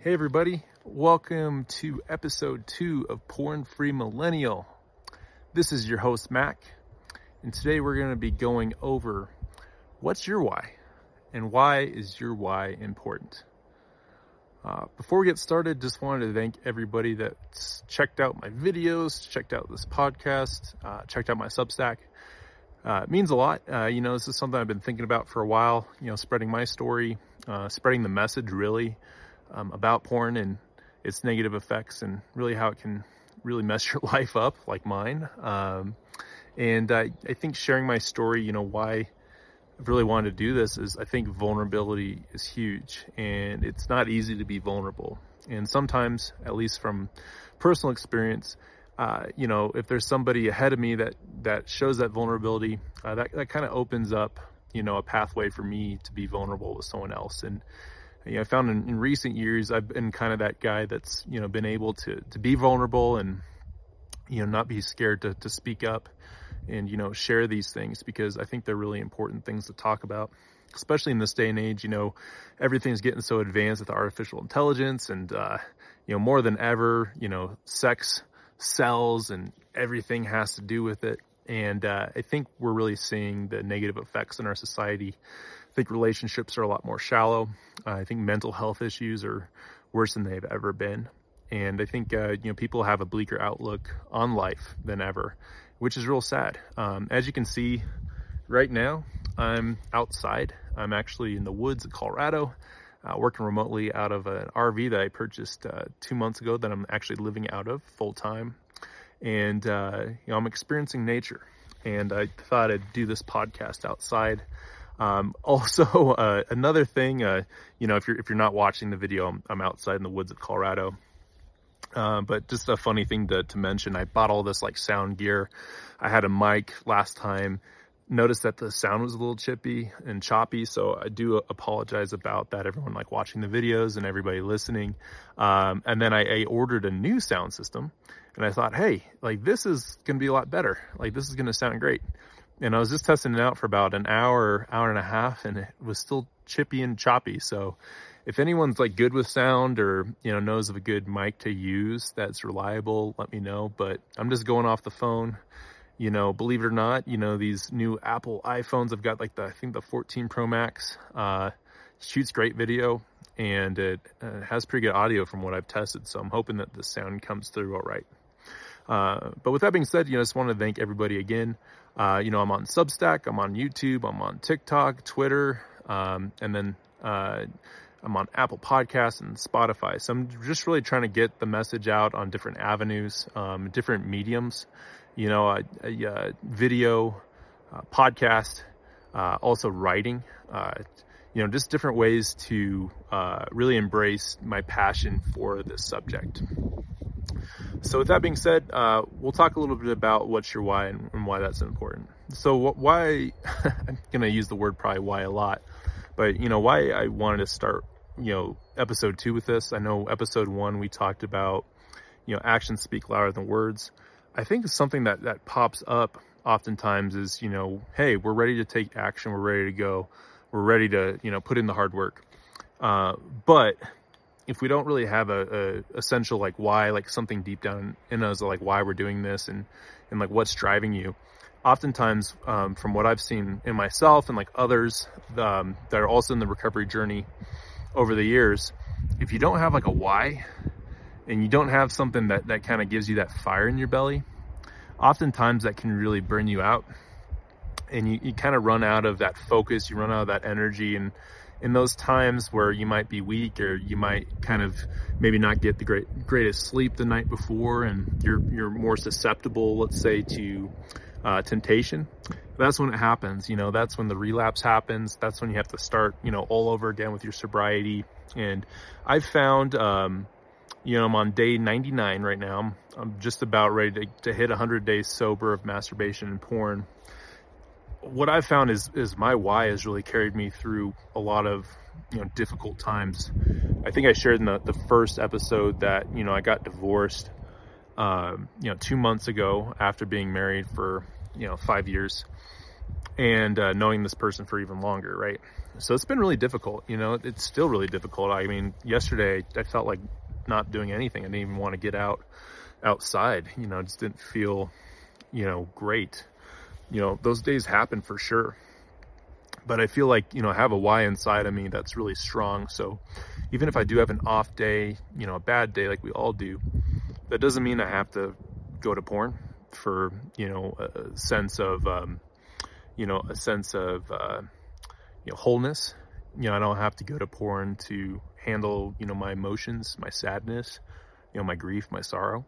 Hey, everybody, welcome to episode two of Porn Free Millennial. This is your host, Mac, and today we're going to be going over what's your why and why is your why important. Uh, before we get started, just wanted to thank everybody that's checked out my videos, checked out this podcast, uh, checked out my Substack. Uh, it means a lot. Uh, you know, this is something I've been thinking about for a while, you know, spreading my story, uh, spreading the message really um, about porn and its negative effects and really how it can really mess your life up like mine. Um, and I, I think sharing my story, you know, why I've really wanted to do this is I think vulnerability is huge and it's not easy to be vulnerable. And sometimes, at least from personal experience, uh, you know, if there's somebody ahead of me that, that shows that vulnerability, uh, that, that kind of opens up, you know, a pathway for me to be vulnerable with someone else. And, you know, I found in, in recent years, I've been kind of that guy that's, you know, been able to, to be vulnerable and, you know, not be scared to, to speak up and, you know, share these things because I think they're really important things to talk about, especially in this day and age, you know, everything's getting so advanced with artificial intelligence and, uh, you know, more than ever, you know, sex sells and everything has to do with it. And, uh, I think we're really seeing the negative effects in our society. I think relationships are a lot more shallow. Uh, I think mental health issues are worse than they've ever been. And I think, uh, you know, people have a bleaker outlook on life than ever which is real sad. Um, as you can see right now, I'm outside. I'm actually in the woods of Colorado, uh, working remotely out of an RV that I purchased uh, two months ago that I'm actually living out of full time. And, uh, you know, I'm experiencing nature and I thought I'd do this podcast outside. Um, also, uh, another thing, uh, you know, if you're, if you're not watching the video, I'm, I'm outside in the woods of Colorado. Uh, but just a funny thing to, to mention, I bought all this like sound gear. I had a mic last time. Noticed that the sound was a little chippy and choppy, so I do apologize about that. Everyone like watching the videos and everybody listening. Um, and then I, I ordered a new sound system, and I thought, hey, like this is gonna be a lot better. Like this is gonna sound great. And I was just testing it out for about an hour, hour and a half, and it was still chippy and choppy. So if anyone's like good with sound or you know knows of a good mic to use that's reliable let me know. But i'm just going off the phone. You know believe it or not you know these new apple iphones i've got like the i think the 14 pro max uh shoots great video and it uh, has pretty good audio from what i've tested. So i'm hoping that the sound comes through all right. Uh, but with that being said, you know, I just want to thank everybody again. Uh, you know, I'm on Substack, I'm on YouTube, I'm on TikTok, Twitter, um, and then uh, I'm on Apple Podcasts and Spotify. So I'm just really trying to get the message out on different avenues, um, different mediums, you know, a video, uh, podcast, uh, also writing, uh, you know, just different ways to uh, really embrace my passion for this subject. So with that being said, uh, we'll talk a little bit about what's your why and, and why that's important. So why, I'm going to use the word probably why a lot. But you know why I wanted to start, you know, episode two with this. I know episode one we talked about, you know, actions speak louder than words. I think something that that pops up oftentimes is, you know, hey, we're ready to take action, we're ready to go, we're ready to, you know, put in the hard work. Uh, but if we don't really have a, a, essential like why, like something deep down in us, like why we're doing this and and like what's driving you, oftentimes, um, from what I've seen in myself and like others um, that are also in the recovery journey over the years, if you don't have like a why and you don't have something that, that kind of gives you that fire in your belly, oftentimes that can really burn you out. And you, you kind of run out of that focus, you run out of that energy. And in those times where you might be weak or you might kind of maybe not get the great, greatest sleep the night before and you're, you're more susceptible, let's say, to uh, temptation, that's when it happens. You know, that's when the relapse happens. That's when you have to start, you know, all over again with your sobriety. And I've found, um, you know, I'm on day 99 right now. I'm, just about ready to, to hit 100 days sober of masturbation and porn. What I've found is, is my why has really carried me through a lot of, you know, difficult times. I think I shared in the, the first episode that, you know, I got divorced uh, you know, two months ago after being married for, you know, five years and uh, knowing this person for even longer, right? So it's been really difficult, you know, it's still really difficult. I mean, yesterday I felt like not doing anything. I didn't even want to get out outside, you know, just didn't feel, you know, great. You know, those days happen for sure. But I feel like, you know, I have a why inside of me that's really strong. So even if I do have an off day, you know, a bad day like we all do, that doesn't mean I have to go to porn for, you know, a sense of, um, you know, a sense of, uh, you know, wholeness. You know, I don't have to go to porn to handle, you know, my emotions, my sadness, you know, my grief, my sorrow,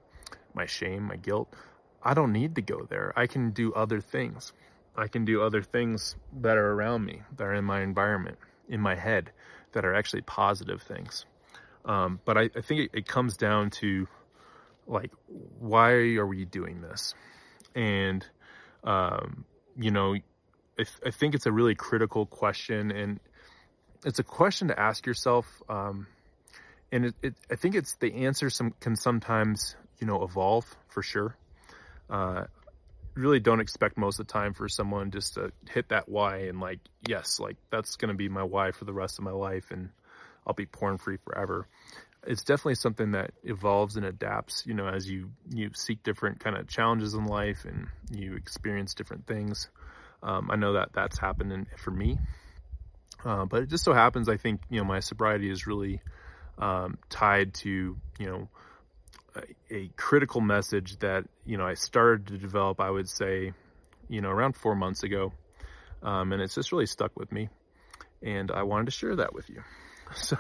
my shame, my guilt. I don't need to go there. I can do other things. I can do other things that are around me, that are in my environment, in my head, that are actually positive things. Um, but I, I think it, it comes down to like, why are we doing this? And, um, you know, I, th- I, think it's a really critical question and it's a question to ask yourself. Um, and it, it, I think it's the answer some can sometimes, you know, evolve for sure. Uh, really don't expect most of the time for someone just to hit that why and like, yes, like that's going to be my why for the rest of my life and I'll be porn free forever it's definitely something that evolves and adapts, you know, as you, you seek different kind of challenges in life and you experience different things. Um, I know that that's happened for me. Uh, but it just so happens, I think, you know, my sobriety is really um, tied to, you know, a, a, critical message that, you know, I started to develop, I would say, you know, around four months ago. Um, and it's just really stuck with me. And I wanted to share that with you. So,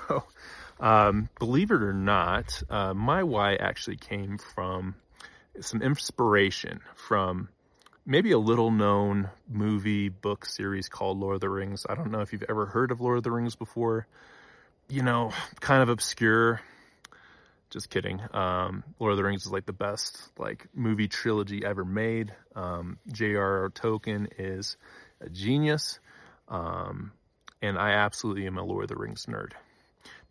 um, believe it or not, uh, my why actually came from some inspiration from maybe a little known movie book series called Lord of the Rings. I don't know if you've ever heard of Lord of the Rings before. You know, kind of obscure. Just kidding. Um, Lord of the Rings is like the best like movie trilogy ever made. Um, J.R.R. Tolkien is a genius. Um, and I absolutely am a Lord of the Rings nerd.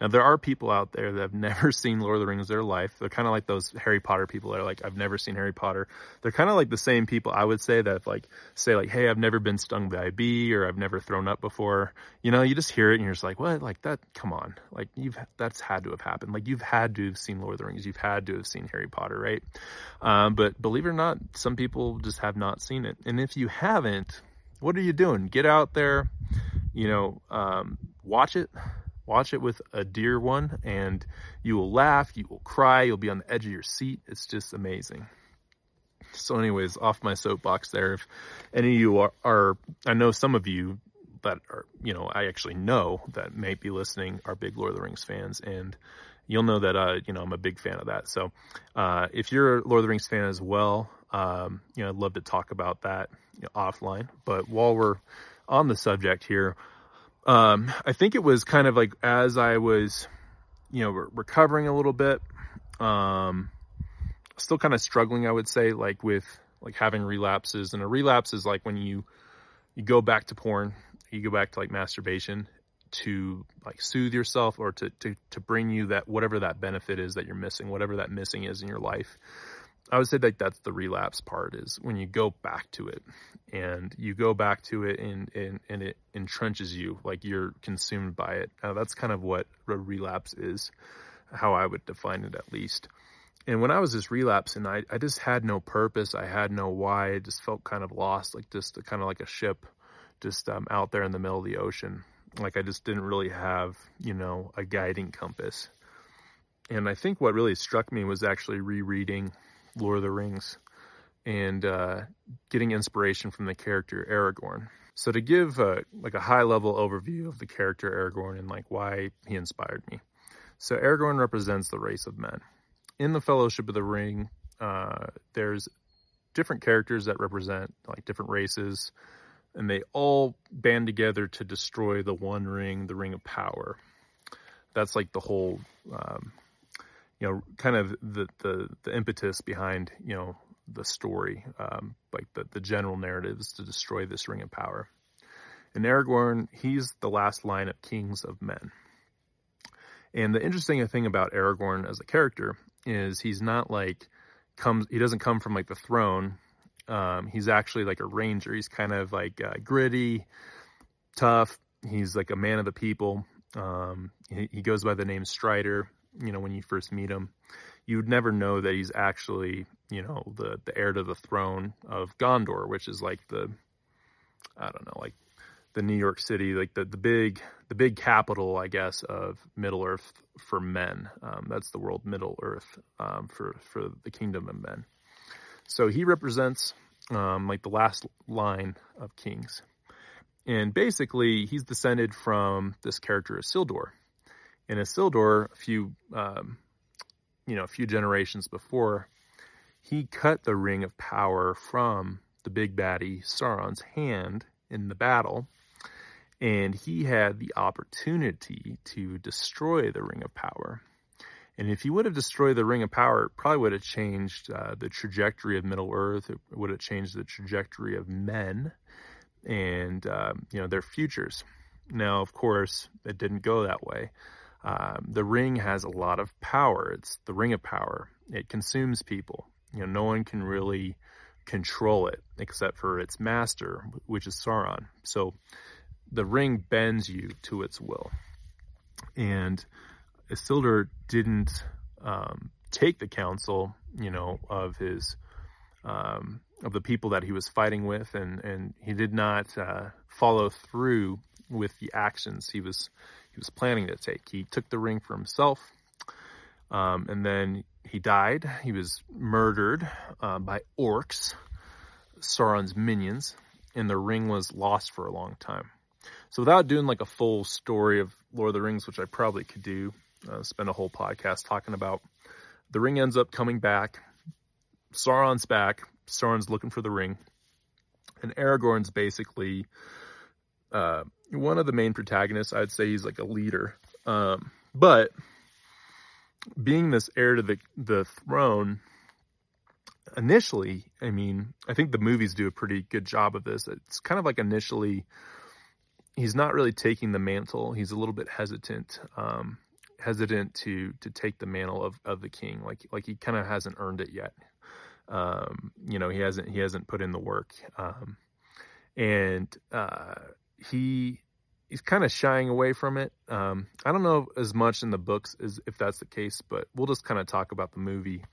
Now, there are people out there that have never seen Lord of the Rings in their life. They're kind of like those Harry Potter people that are like, I've never seen Harry Potter. They're kind of like the same people I would say that like, say like, hey, I've never been stung by a bee or I've never thrown up before. You know, you just hear it and you're just like, what? Like that, come on. Like you've, that's had to have happened. Like you've had to have seen Lord of the Rings. You've had to have seen Harry Potter, right? Um, but believe it or not, some people just have not seen it. And if you haven't, what are you doing? Get out there, you know, um, watch it Watch it with a dear one and you will laugh, you will cry, you'll be on the edge of your seat. It's just amazing. So anyways, off my soapbox there. If any of you are, are I know some of you that are, you know, I actually know that may be listening are big Lord of the Rings fans and you'll know that, uh, you know, I'm a big fan of that. So, uh, if you're a Lord of the Rings fan as well, um, you know, I'd love to talk about that you know, offline. But while we're on the subject here, um, I think it was kind of like as I was, you know, re- recovering a little bit, um, still kind of struggling, I would say, like with like having relapses. And a relapse is like when you you go back to porn, you go back to like masturbation to like soothe yourself or to to to bring you that whatever that benefit is that you're missing, whatever that missing is in your life. I would say that that's the relapse part is when you go back to it and you go back to it and, and, and it entrenches you like you're consumed by it. Now that's kind of what a relapse is, how I would define it at least. And when I was just relapsing, I, I just had no purpose. I had no why. I just felt kind of lost, like just kind of like a ship just um, out there in the middle of the ocean. Like I just didn't really have, you know, a guiding compass. And I think what really struck me was actually rereading Lord of the Rings and uh, getting inspiration from the character Aragorn. So to give a, like a high level overview of the character Aragorn and like why he inspired me. So Aragorn represents the race of men. In the Fellowship of the Ring, uh, there's different characters that represent like different races, and they all band together to destroy the One Ring, the Ring of Power. That's like the whole um, you know, kind of the, the, the impetus behind, you know, the story, um, like the, the general narrative is to destroy this ring of power. And Aragorn, he's the last line of kings of men. And the interesting thing about Aragorn as a character is he's not like comes, he doesn't come from like the throne. Um, he's actually like a ranger. He's kind of like uh, gritty, tough. He's like a man of the people. Um, he, he goes by the name Strider. You know, when you first meet him, you'd never know that he's actually, you know, the the heir to the throne of Gondor, which is like the, I don't know, like the New York City, like the the big the big capital, I guess, of Middle Earth for men. Um, that's the world Middle Earth um, for for the kingdom of men. So he represents um, like the last line of kings. And basically, he's descended from this character Isildur. And Isildur, a few, um, you know, a few generations before, he cut the ring of power from the big baddie Sauron's hand in the battle. And he had the opportunity to destroy the ring of power. And if he would have destroyed the Ring of Power, it probably would have changed uh, the trajectory of Middle Earth. It would have changed the trajectory of men and um, you know their futures. Now, of course, it didn't go that way. Um, the ring has a lot of power. It's the ring of power. It consumes people. You know, no one can really control it except for its master, which is Sauron. So the ring bends you to its will. And Isildur didn't um, take the counsel, you know, of his um, of the people that he was fighting with, and and he did not uh, follow through with the actions he was he was planning to take. He took the ring for himself, um, and then he died. He was murdered uh, by orcs, Sauron's minions, and the ring was lost for a long time. So without doing like a full story of Lord of the Rings, which I probably could do, uh, spend a whole podcast talking about. The ring ends up coming back. Sauron's back. Sauron's looking for the ring. And Aragorn's basically uh, one of the main protagonists. I'd say he's like a leader. Um, but being this heir to the, the throne, initially, I mean, I think the movies do a pretty good job of this. It's kind of like initially, he's not really taking the mantle. He's a little bit hesitant. Um, hesitant to to take the mantle of, of the king. Like like he kind of hasn't earned it yet. Um, you know, he hasn't he hasn't put in the work. Um, and uh, he he's kind of shying away from it. Um, I don't know as much in the books as if that's the case, but we'll just kind of talk about the movie.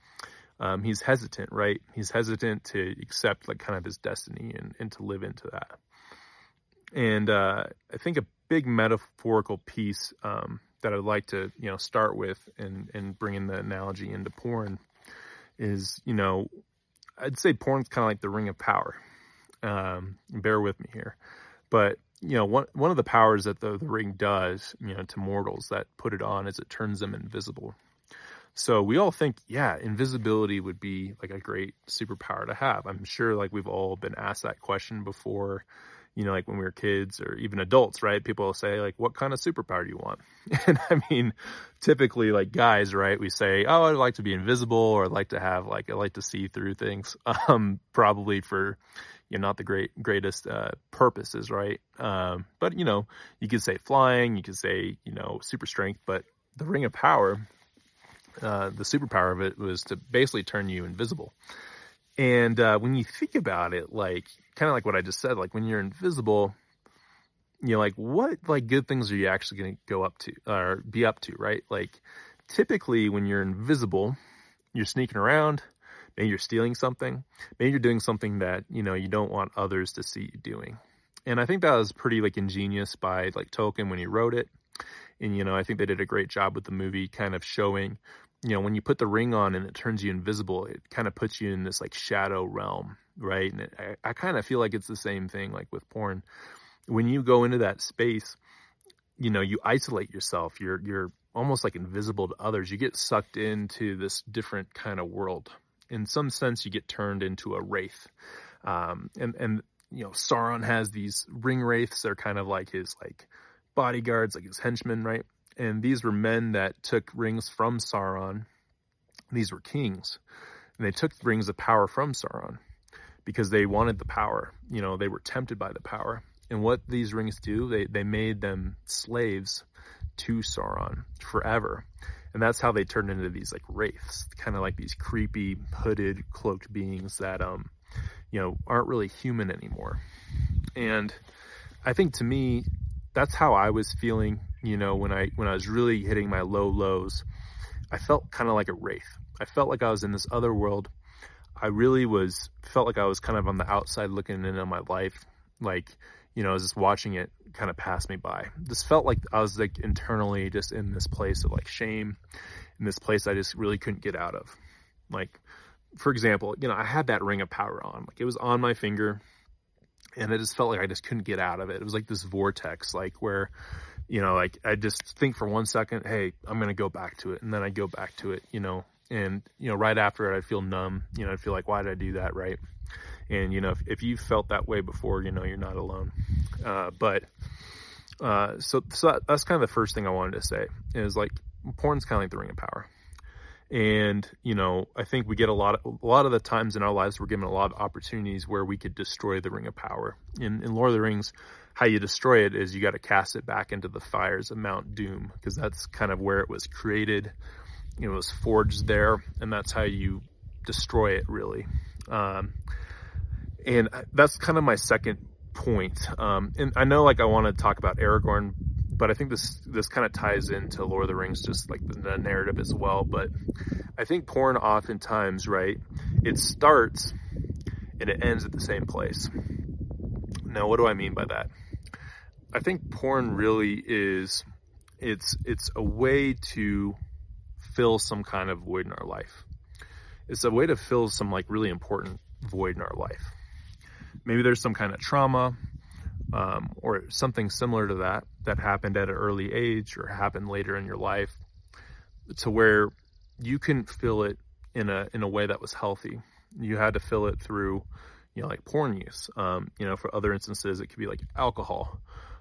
Um, he's hesitant, right? He's hesitant to accept like kind of his destiny and, and to live into that. And uh, I think a big metaphorical piece um, that I'd like to, you know, start with and, and bringing the analogy into porn is, you know, I'd say porn's kind of like the ring of power. Um, bear with me here. But, you know, one, one of the powers that the, the ring does, you know, to mortals that put it on is it turns them invisible. So we all think, yeah, invisibility would be like a great superpower to have. I'm sure like we've all been asked that question before you know, like when we were kids or even adults, right? People will say like, what kind of superpower do you want? And I mean, typically like guys, right? We say, oh, I'd like to be invisible or I'd like to have like, I like to see through things. Um, probably for, you know, not the great, greatest, uh, purposes, right? Um, but you know, you could say flying, you could say, you know, super strength, but the ring of power, uh, the superpower of it was to basically turn you invisible. And uh, when you think about it, like kind of like what I just said, like when you're invisible, you're like, what like good things are you actually going to go up to or be up to, right? Like typically when you're invisible, you're sneaking around, maybe you're stealing something, maybe you're doing something that, you know, you don't want others to see you doing. And I think that was pretty like ingenious by like Tolkien when he wrote it. And, you know, I think they did a great job with the movie kind of showing you know, when you put the ring on and it turns you invisible, it kind of puts you in this like shadow realm, right? And it, I, I kind of feel like it's the same thing like with porn. When you go into that space, you know, you isolate yourself. You're you're almost like invisible to others. You get sucked into this different kind of world. In some sense, you get turned into a wraith. Um, and and you know, Sauron has these ring wraiths. They're kind of like his like bodyguards, like his henchmen, right? And these were men that took rings from Sauron. These were kings. And they took rings of power from Sauron because they wanted the power. You know, they were tempted by the power. And what these rings do, they, they made them slaves to Sauron forever. And that's how they turned into these like wraiths, kind of like these creepy, hooded, cloaked beings that, um, you know, aren't really human anymore. And I think to me, that's how I was feeling, you know, when I, when I was really hitting my low lows, I felt kind of like a wraith. I felt like I was in this other world. I really was, felt like I was kind of on the outside looking in on my life. Like, you know, I was just watching it kind of pass me by. This felt like I was like internally just in this place of like shame, in this place I just really couldn't get out of. Like, for example, you know, I had that ring of power on, like it was on my finger and it just felt like I just couldn't get out of it. It was like this vortex, like where, you know, like I just think for one second, hey, I'm going to go back to it. And then I go back to it, you know, and, you know, right after it, I feel numb, you know, I feel like, why did I do that? Right. And, you know, if, if you felt that way before, you know, you're not alone. Uh, but, uh, so, so that's kind of the first thing I wanted to say is like, porn's kind of like the ring of power. And, you know, I think we get a lot of, a lot of the times in our lives, we're given a lot of opportunities where we could destroy the ring of power. In, in Lord of the Rings, how you destroy it is you got to cast it back into the fires of Mount Doom, because that's kind of where it was created. It was forged there, and that's how you destroy it, really. Um, and that's kind of my second point. Um, and I know, like, I want to talk about Aragorn but I think this this kind of ties into Lord of the Rings, just like the, the narrative as well. But I think porn oftentimes, right, it starts and it ends at the same place. Now, what do I mean by that? I think porn really is it's it's a way to fill some kind of void in our life. It's a way to fill some like really important void in our life. Maybe there's some kind of trauma um, or something similar to that that happened at an early age or happened later in your life to where you couldn't fill it in a in a way that was healthy. You had to fill it through, you know, like porn use. Um, you know, for other instances, it could be like alcohol.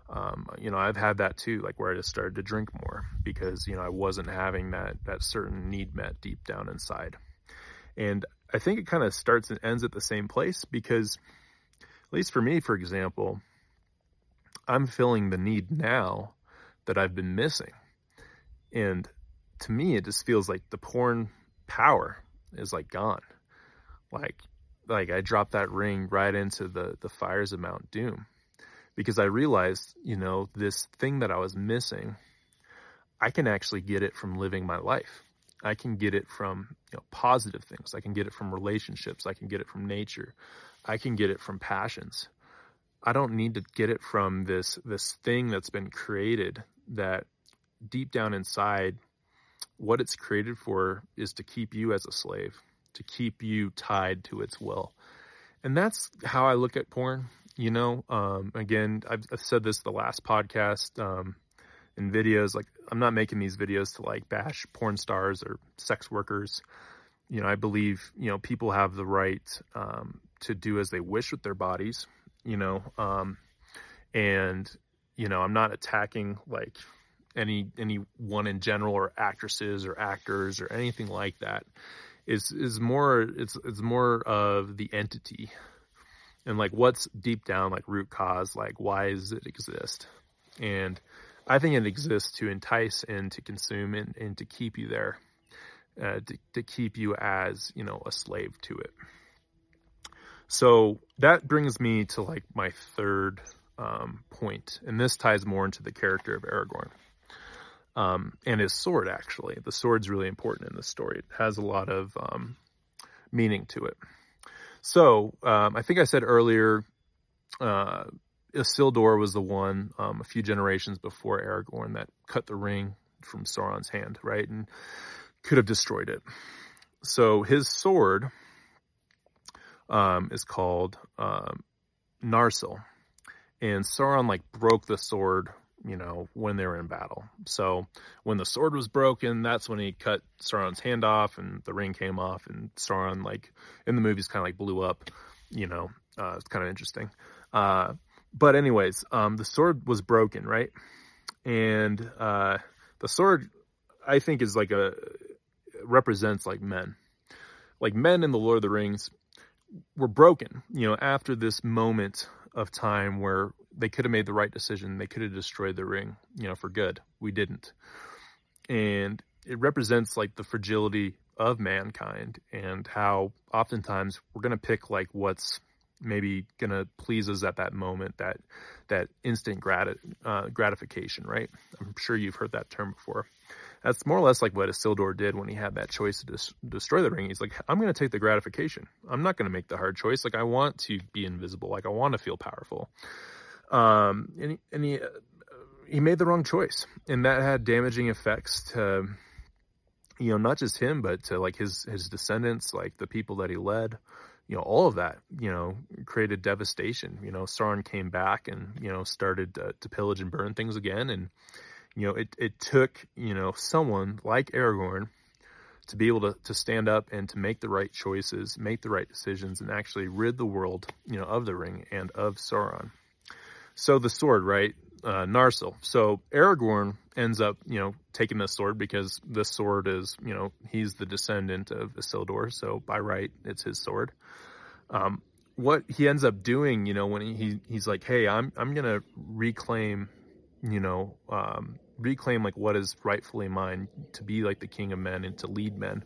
Um, you know, I've had that too, like where I just started to drink more because, you know, I wasn't having that, that certain need met deep down inside. And I think it kind of starts and ends at the same place because, at least for me, for example, I'm feeling the need now that I've been missing. And to me, it just feels like the porn power is like gone. Like, like I dropped that ring right into the, the fires of Mount Doom because I realized, you know, this thing that I was missing, I can actually get it from living my life. I can get it from you know, positive things. I can get it from relationships. I can get it from nature. I can get it from passions. I don't need to get it from this this thing that's been created that deep down inside what it's created for is to keep you as a slave, to keep you tied to its will. And that's how I look at porn. You know, um, again, I've, I've, said this the last podcast um, in videos. Like, I'm not making these videos to like bash porn stars or sex workers. You know, I believe you know people have the right um, to do as they wish with their bodies you know, um, and, you know, I'm not attacking like any, any one in general or actresses or actors or anything like that is, is more, it's, it's more of the entity and like what's deep down, like root cause, like why does it exist? And I think it exists to entice and to consume and, and to keep you there, uh, to, to keep you as, you know, a slave to it. So that brings me to like my third um, point, and this ties more into the character of Aragorn um, and his sword. Actually, the sword's really important in this story. It has a lot of um, meaning to it. So um, I think I said earlier, uh, Isildur was the one um, a few generations before Aragorn that cut the ring from Sauron's hand, right, and could have destroyed it. So his sword um, is called um, Narsil. And Sauron like broke the sword, you know, when they were in battle. So when the sword was broken, that's when he cut Sauron's hand off and the ring came off and Sauron like in the movies kind of like blew up, you know, uh, it's kind of interesting. Uh, but anyways, um, the sword was broken, right? And uh, the sword, I think, is like a represents like men, like men in the Lord of the Rings were broken, you know, after this moment of time where they could have made the right decision. They could have destroyed the ring, you know, for good. We didn't. And it represents like the fragility of mankind and how oftentimes we're going to pick like what's maybe going to please us at that moment, that that instant grat- uh, gratification, right? I'm sure you've heard that term before. That's more or less like what Isildur did when he had that choice to destroy the ring. He's like, I'm going to take the gratification. I'm not going to make the hard choice. Like, I want to be invisible. Like, I want to feel powerful. Um, and he, and he, he made the wrong choice, and that had damaging effects to, you know, not just him, but to like his his descendants, like the people that he led you know, all of that, you know, created devastation. You know, Sauron came back and, you know, started to pillage and burn things again. And, you know, it, it took, you know, someone like Aragorn to be able to, to stand up and to make the right choices, make the right decisions, and actually rid the world, you know, of the ring and of Sauron. So the sword, right? Uh, Narsil. So Aragorn ends up, you know, taking this sword because this sword is, you know, he's the descendant of Isildur, so by right, it's his sword. Um, what he ends up doing, you know, when he, he he's like, hey, I'm I'm gonna reclaim, you know, um, reclaim like what is rightfully mine to be like the king of men and to lead men.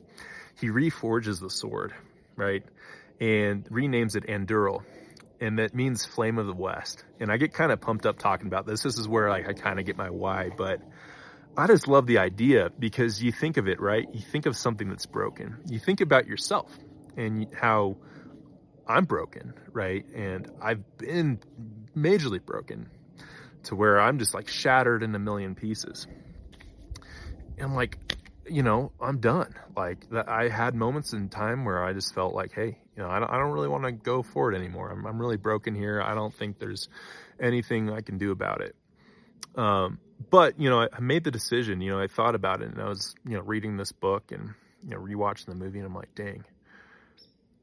He reforges the sword, right, and renames it Andúril, and that means flame of the west. And I get kind of pumped up talking about this. This is where like I kind of get my why, but I just love the idea because you think of it, right? You think of something that's broken. You think about yourself and how I'm broken, right? And I've been majorly broken to where I'm just like shattered in a million pieces. And like, you know, I'm done. Like I had moments in time where I just felt like, hey, you know, I don't, I don't really want to go for it anymore. I'm, I'm really broken here. I don't think there's anything I can do about it. Um, but you know, I, I made the decision. You know, I thought about it, and I was you know reading this book and you know rewatching the movie, and I'm like, dang,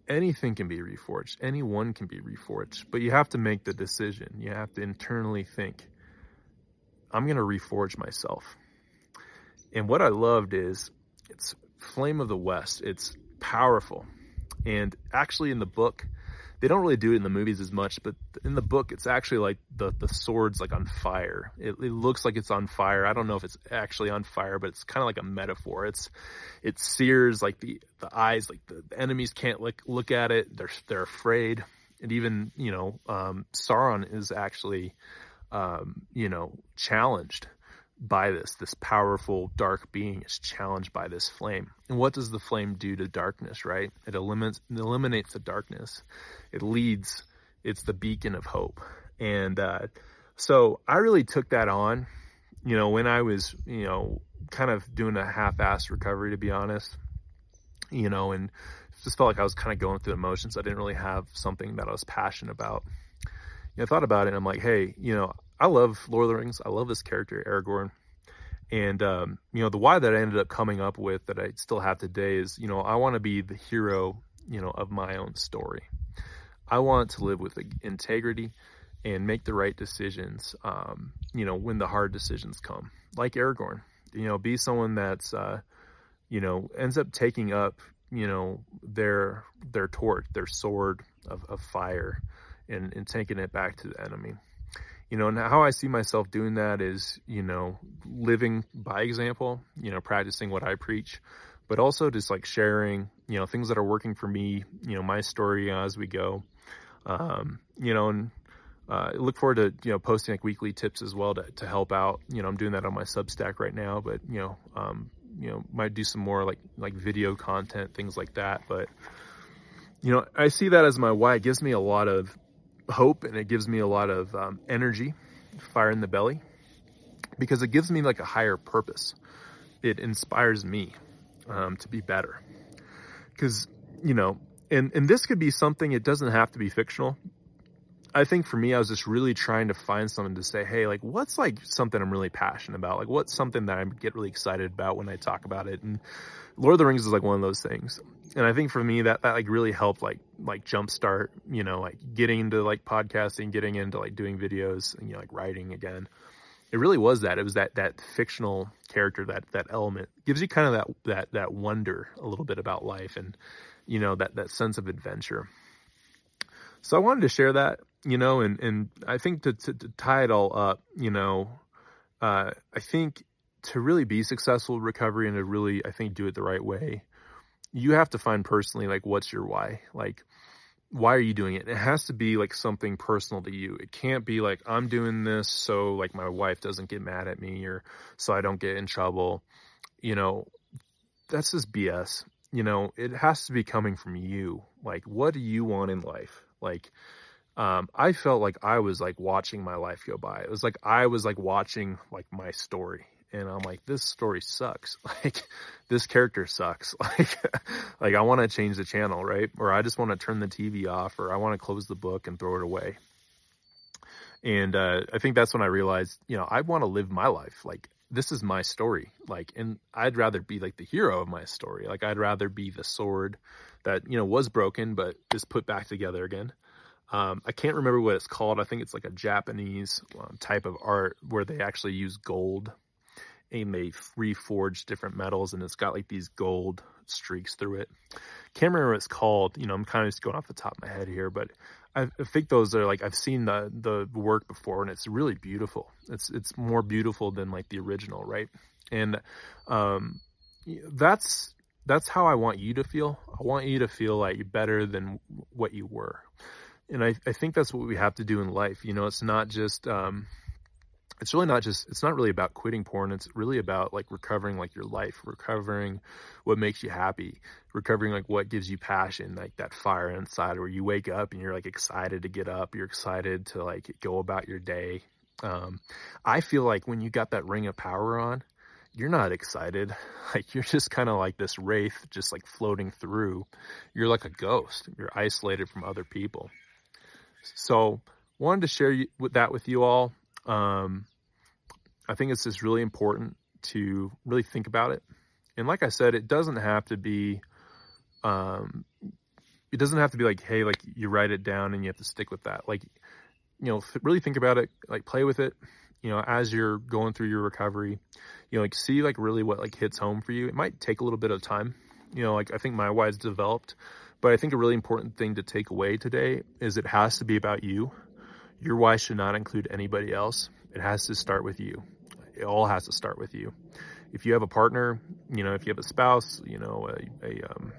anything can be reforged. Anyone can be reforged, but you have to make the decision. You have to internally think, I'm going to reforge myself. And what I loved is it's Flame of the West. It's powerful. And actually in the book, they don't really do it in the movies as much, but in the book, it's actually like the, the sword's like on fire. It, it looks like it's on fire. I don't know if it's actually on fire, but it's kind of like a metaphor. It's, it sears like the, the eyes, like the, the enemies can't look, look at it. They're, they're afraid. And even, you know, um, Sauron is actually, um, you know, challenged by this. This powerful dark being is challenged by this flame. And what does the flame do to darkness, right? It eliminates, it eliminates the darkness. It leads, it's the beacon of hope. And uh, so I really took that on, you know, when I was, you know, kind of doing a half-assed recovery, to be honest, you know, and just felt like I was kind of going through the motions. I didn't really have something that I was passionate about. Know, I thought about it and I'm like, hey, you know, I love Lord of the Rings. I love this character, Aragorn. And, um, you know, the why that I ended up coming up with that I still have today is, you know, I want to be the hero, you know, of my own story. I want to live with integrity and make the right decisions, um, you know, when the hard decisions come. Like Aragorn, you know, be someone that's, uh, you know, ends up taking up, you know, their their torch, their sword of, of fire and, and taking it back to the enemy you know, and how I see myself doing that is, you know, living by example, you know, practicing what I preach, but also just like sharing, you know, things that are working for me, you know, my story as we go, um, you know, and uh, look forward to, you know, posting like weekly tips as well to, to help out. You know, I'm doing that on my Substack right now, but, you know, um, you know, might do some more like, like video content, things like that. But, you know, I see that as my why. It gives me a lot of hope and it gives me a lot of um, energy, fire in the belly, because it gives me like a higher purpose. It inspires me um, to be better. Because, you know, and, and this could be something, it doesn't have to be fictional. I think for me, I was just really trying to find something to say, hey, like, what's like something I'm really passionate about? Like, what's something that I get really excited about when I talk about it? And Lord of the Rings is like one of those things. And I think for me that, that like really helped like, like jumpstart, you know, like getting into like podcasting, getting into like doing videos and, you know, like writing again. It really was that. It was that, that fictional character, that, that element gives you kind of that, that, that wonder a little bit about life and, you know, that, that sense of adventure. So I wanted to share that, you know, and, and I think to, to, to tie it all up, you know, uh, I think to really be successful recovery and to really, I think, do it the right way, you have to find personally like what's your why. Like, why are you doing it? It has to be like something personal to you. It can't be like I'm doing this so like my wife doesn't get mad at me or so I don't get in trouble. You know, that's just BS. You know, it has to be coming from you. Like, what do you want in life? Like, um, I felt like I was like watching my life go by. It was like I was like watching like my story and I'm like, this story sucks. Like, this character sucks. Like, like I want to change the channel, right? Or I just want to turn the TV off, or I want to close the book and throw it away. And uh, I think that's when I realized, you know, I want to live my life. Like, this is my story. Like, and I'd rather be like the hero of my story. Like, I'd rather be the sword that you know was broken but is put back together again. Um, I can't remember what it's called. I think it's like a Japanese um, type of art where they actually use gold and they reforge different metals and it's got like these gold streaks through it. Can't remember what it's called. You know, I'm kind of just going off the top of my head here, but I, I think those are like I've seen the the work before and it's really beautiful. It's it's more beautiful than like the original, right? And um, that's that's how I want you to feel. I want you to feel like you're better than what you were. And I, I think that's what we have to do in life. You know, it's not just um, it's really not just it's not really about quitting porn it's really about like recovering like your life recovering what makes you happy recovering like what gives you passion like that fire inside where you wake up and you're like excited to get up you're excited to like go about your day. Um, i feel like when you got that ring of power on you're not excited. Like you're just kind of like this wraith just like floating through. You're like a ghost. You're isolated from other people. So wanted to share that with you all um, I think it's just really important to really think about it. And like I said, it doesn't have to be, um, it doesn't have to be like, hey, like you write it down and you have to stick with that. Like, you know, really think about it, like play with it, you know, as you're going through your recovery, you know, like see like really what like hits home for you. It might take a little bit of time. You know, like I think my why's developed, but I think a really important thing to take away today is it has to be about you. Your why should not include anybody else. It has to start with you. It all has to start with you. If you have a partner, you know, if you have a spouse, you know, a, a um,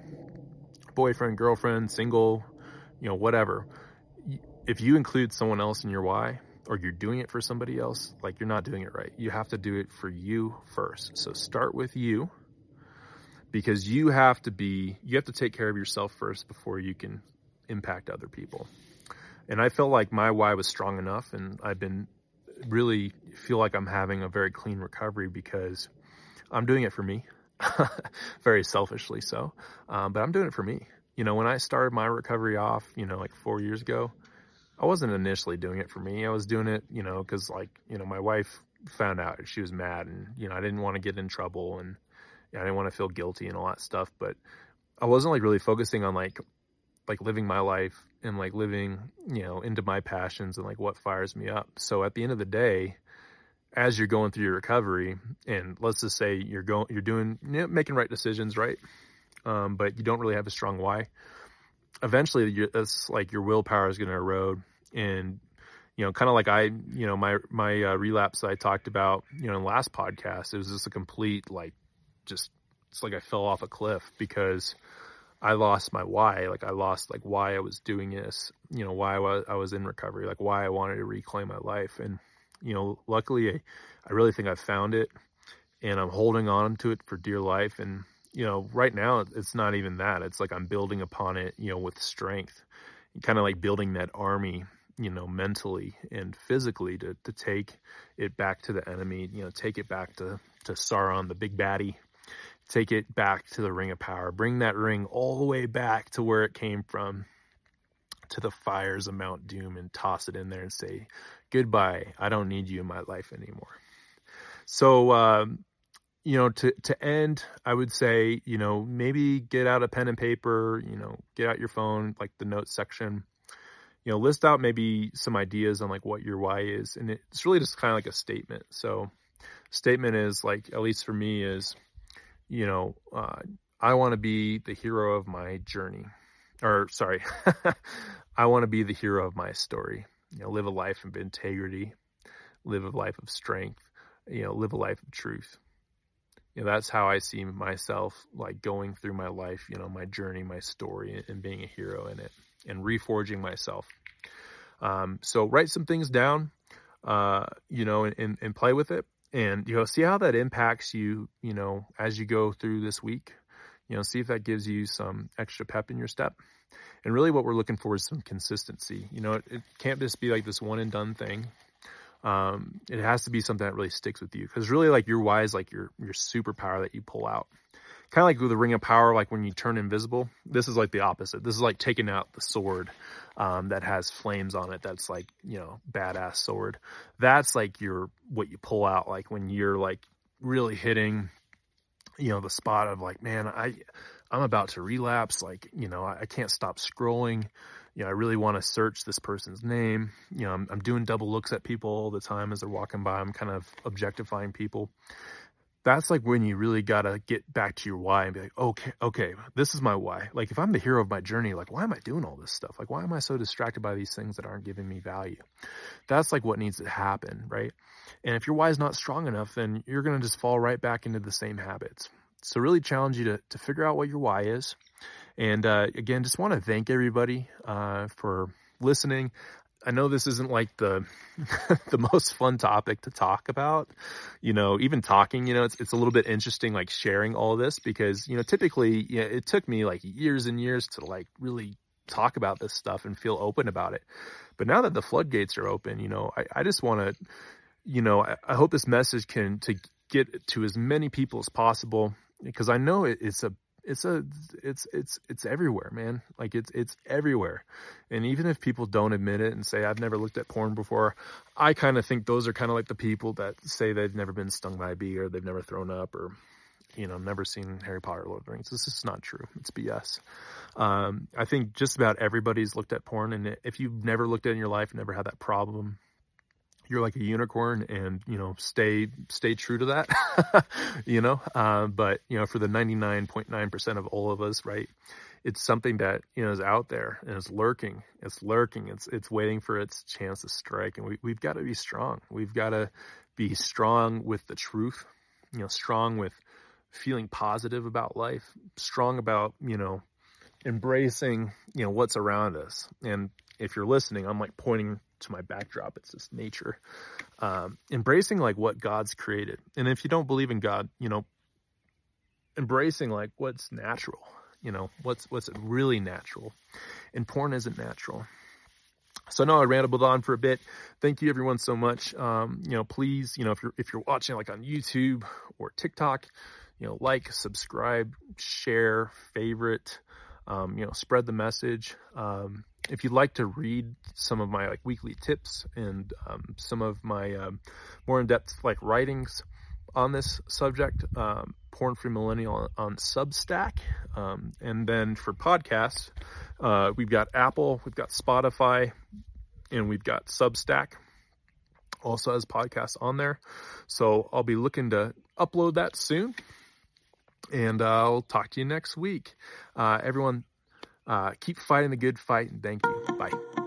boyfriend, girlfriend, single, you know, whatever. If you include someone else in your why, or you're doing it for somebody else, like you're not doing it right. You have to do it for you first. So start with you because you have to be, you have to take care of yourself first before you can impact other people. And I felt like my why was strong enough and I've been really feel like I'm having a very clean recovery because I'm doing it for me, very selfishly so, um, but I'm doing it for me. You know, when I started my recovery off, you know, like four years ago, I wasn't initially doing it for me. I was doing it, you know, because like, you know, my wife found out she was mad and, you know, I didn't want to get in trouble and I didn't want to feel guilty and all that stuff. But I wasn't like really focusing on like like living my life and like living, you know, into my passions and like what fires me up. So at the end of the day, as you're going through your recovery, and let's just say you're going, you're doing, you know, making right decisions, right? Um, but you don't really have a strong why. Eventually, it's like your willpower is going to erode, and you know, kind of like I, you know, my my uh, relapse I talked about, you know, in the last podcast, it was just a complete like, just it's like I fell off a cliff because I lost my why. Like I lost like why I was doing this, you know, why I was, I was in recovery, like why I wanted to reclaim my life. And, you know, luckily I, I really think I've found it and I'm holding on to it for dear life. And, you know, right now it's not even that. It's like I'm building upon it, you know, with strength, kind of like building that army, you know, mentally and physically to, to take it back to the enemy, you know, take it back to, to Sauron, the big baddie, take it back to the ring of power, bring that ring all the way back to where it came from, to the fires of Mount Doom, and toss it in there and say, Goodbye, I don't need you in my life anymore. So, um, you know, to, to end, I would say, you know, maybe get out a pen and paper, you know, get out your phone, like the notes section, you know, list out maybe some ideas on like what your why is. And it's really just kind of like a statement. So, statement is like, at least for me, is you know, uh, I want to be the hero of my journey. Or, sorry, I want to be the hero of my story. You know, live a life of integrity, live a life of strength, you know, live a life of truth. you know, that's how I see myself like going through my life, you know, my journey, my story and being a hero in it and reforging myself. Um, so write some things down, uh, you know, and, and play with it and, you know, see how that impacts you, you know, as you go through this week, you know, see if that gives you some extra pep in your step. And really what we're looking for is some consistency. You know, it, it can't just be like this one and done thing. Um, it has to be something that really sticks with you because really like your why is like your, your superpower that you pull out kind of like with the ring of power, like when you turn invisible, this is like the opposite. This is like taking out the sword, um, that has flames on it. That's like, you know, badass sword. That's like your, what you pull out, like when you're like really hitting, you know, the spot of like, man, I, I'm about to relapse. Like, you know, I, I can't stop scrolling. You know, I really want to search this person's name. You know, I'm, I'm doing double looks at people all the time as they're walking by. I'm kind of objectifying people that's like when you really got to get back to your why and be like, okay, okay, this is my why. Like if I'm the hero of my journey, like why am I doing all this stuff? Like why am I so distracted by these things that aren't giving me value? That's like what needs to happen, right? And if your why is not strong enough, then you're going to just fall right back into the same habits. So really challenge you to, to figure out what your why is. And uh, again, just want to thank everybody uh, for listening. I know this isn't like the the most fun topic to talk about. You know, even talking, you know, it's it's a little bit interesting like sharing all this because, you know, typically you know, it took me like years and years to like really talk about this stuff and feel open about it. But now that the floodgates are open, you know, I, I just want to, you know, I, I hope this message can to get to as many people as possible because I know it, it's a it's a it's it's it's everywhere man. Like it's it's everywhere. And even if people don't admit it and say i've never looked at porn before i kind of think those are kind of like the people that say they've never been stung by a bee or they've never thrown up or you know never seen harry potter or lord of the rings. This is not true. It's bs um, i think just about everybody's looked at porn and if you've never looked at it in your life never had that problem you're like a unicorn and you know stay stay true to that you know? Uh, but you know for the 99.9 percent of all of us right it's something that you know is out there and it's lurking it's lurking it's it's waiting for its chance to strike. And we, we've got to be strong. We've got to be strong with the truth you know strong with feeling positive about life strong about you know embracing you know what's around us. And if you're listening i'm like pointing to my backdrop. It's just nature. Um, embracing like what God's created. And if you don't believe in God, you know, embracing like what's natural, you know, what's, what's really natural and porn isn't natural. So now I rambled on for a bit. Thank you everyone so much. Um, you know, please, you know, if you're, if you're watching like on YouTube or TikTok, you know, like, subscribe, share, favorite, um, you know, spread the message. Um, if you'd like to read some of my like weekly tips and um, some of my um, more in-depth like writings on this subject, um, Porn Free Millennial on, on Substack. Um, and then for podcasts, uh, we've got Apple, we've got Spotify, and we've got Substack also has podcasts on there. So I'll be looking to upload that soon. And I'll talk to you next week. Uh, everyone, uh, keep fighting the good fight, and thank you. Bye.